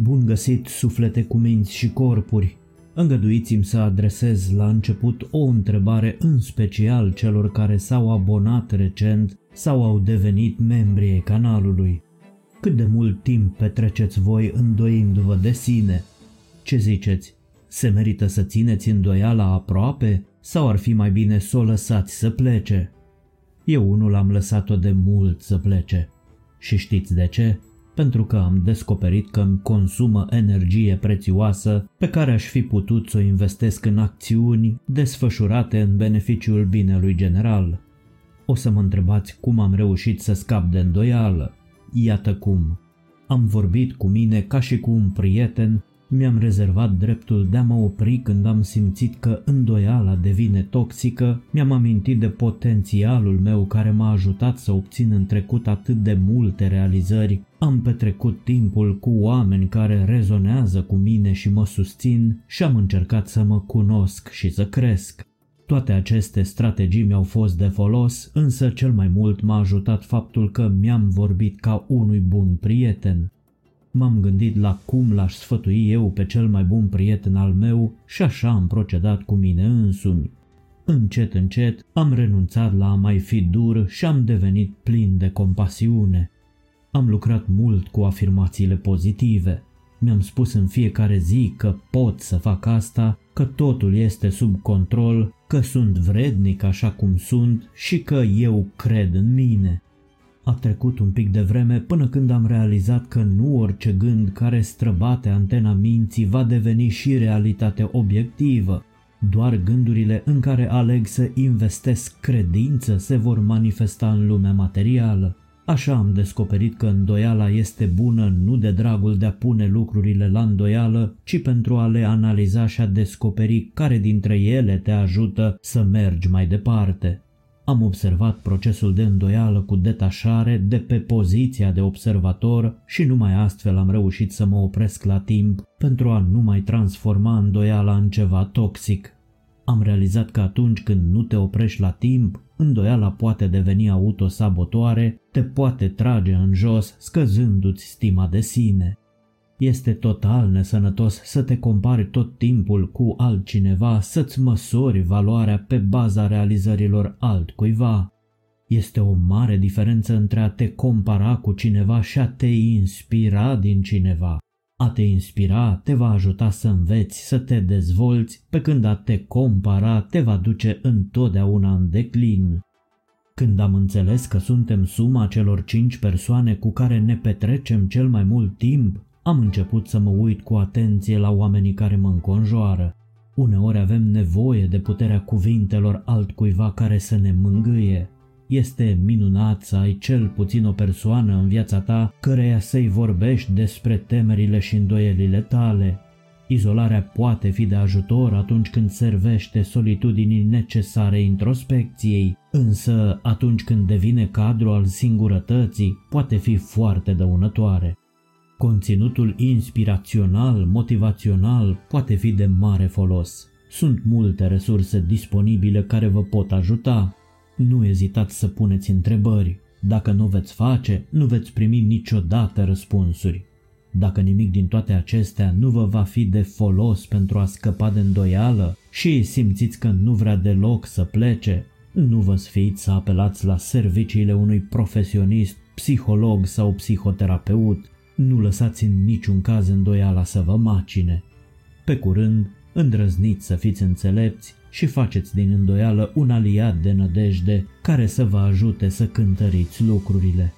Bun găsit, suflete cu minți și corpuri! Îngăduiți-mi să adresez la început o întrebare în special celor care s-au abonat recent sau au devenit membri ai canalului. Cât de mult timp petreceți voi îndoindu-vă de sine? Ce ziceți? Se merită să țineți îndoiala aproape sau ar fi mai bine să o lăsați să plece? Eu unul am lăsat-o de mult să plece. Și știți de ce? Pentru că am descoperit că îmi consumă energie prețioasă pe care aș fi putut să o investesc în acțiuni desfășurate în beneficiul binelui general. O să mă întrebați cum am reușit să scap de îndoială. Iată cum. Am vorbit cu mine ca și cu un prieten mi-am rezervat dreptul de a mă opri când am simțit că îndoiala devine toxică, mi-am amintit de potențialul meu care m-a ajutat să obțin în trecut atât de multe realizări, am petrecut timpul cu oameni care rezonează cu mine și mă susțin și am încercat să mă cunosc și să cresc. Toate aceste strategii mi-au fost de folos, însă cel mai mult m-a ajutat faptul că mi-am vorbit ca unui bun prieten. M-am gândit la cum l-aș sfătui eu pe cel mai bun prieten al meu și așa am procedat cu mine însumi. Încet, încet am renunțat la a mai fi dur și am devenit plin de compasiune. Am lucrat mult cu afirmațiile pozitive. Mi-am spus în fiecare zi că pot să fac asta, că totul este sub control, că sunt vrednic așa cum sunt și că eu cred în mine. A trecut un pic de vreme până când am realizat că nu orice gând care străbate antena minții va deveni și realitate obiectivă. Doar gândurile în care aleg să investesc credință se vor manifesta în lumea materială. Așa am descoperit că îndoiala este bună nu de dragul de a pune lucrurile la îndoială, ci pentru a le analiza și a descoperi care dintre ele te ajută să mergi mai departe. Am observat procesul de îndoială cu detașare de pe poziția de observator și numai astfel am reușit să mă opresc la timp pentru a nu mai transforma îndoiala în ceva toxic. Am realizat că atunci când nu te oprești la timp, îndoiala poate deveni autosabotoare, te poate trage în jos, scăzându-ți stima de sine. Este total nesănătos să te compari tot timpul cu altcineva, să-ți măsori valoarea pe baza realizărilor altcuiva. Este o mare diferență între a te compara cu cineva și a te inspira din cineva. A te inspira te va ajuta să înveți, să te dezvolți, pe când a te compara te va duce întotdeauna în declin. Când am înțeles că suntem suma celor cinci persoane cu care ne petrecem cel mai mult timp, am început să mă uit cu atenție la oamenii care mă înconjoară. Uneori avem nevoie de puterea cuvintelor altcuiva care să ne mângâie. Este minunat să ai cel puțin o persoană în viața ta căreia să-i vorbești despre temerile și îndoielile tale. Izolarea poate fi de ajutor atunci când servește solitudinii necesare introspecției, însă atunci când devine cadru al singurătății, poate fi foarte dăunătoare. Conținutul inspirațional, motivațional poate fi de mare folos. Sunt multe resurse disponibile care vă pot ajuta. Nu ezitați să puneți întrebări. Dacă nu veți face, nu veți primi niciodată răspunsuri. Dacă nimic din toate acestea nu vă va fi de folos pentru a scăpa de îndoială și simțiți că nu vrea deloc să plece, nu vă sfiți să apelați la serviciile unui profesionist, psiholog sau psihoterapeut nu lăsați în niciun caz îndoiala să vă macine. Pe curând, îndrăzniți să fiți înțelepți și faceți din îndoială un aliat de nădejde care să vă ajute să cântăriți lucrurile.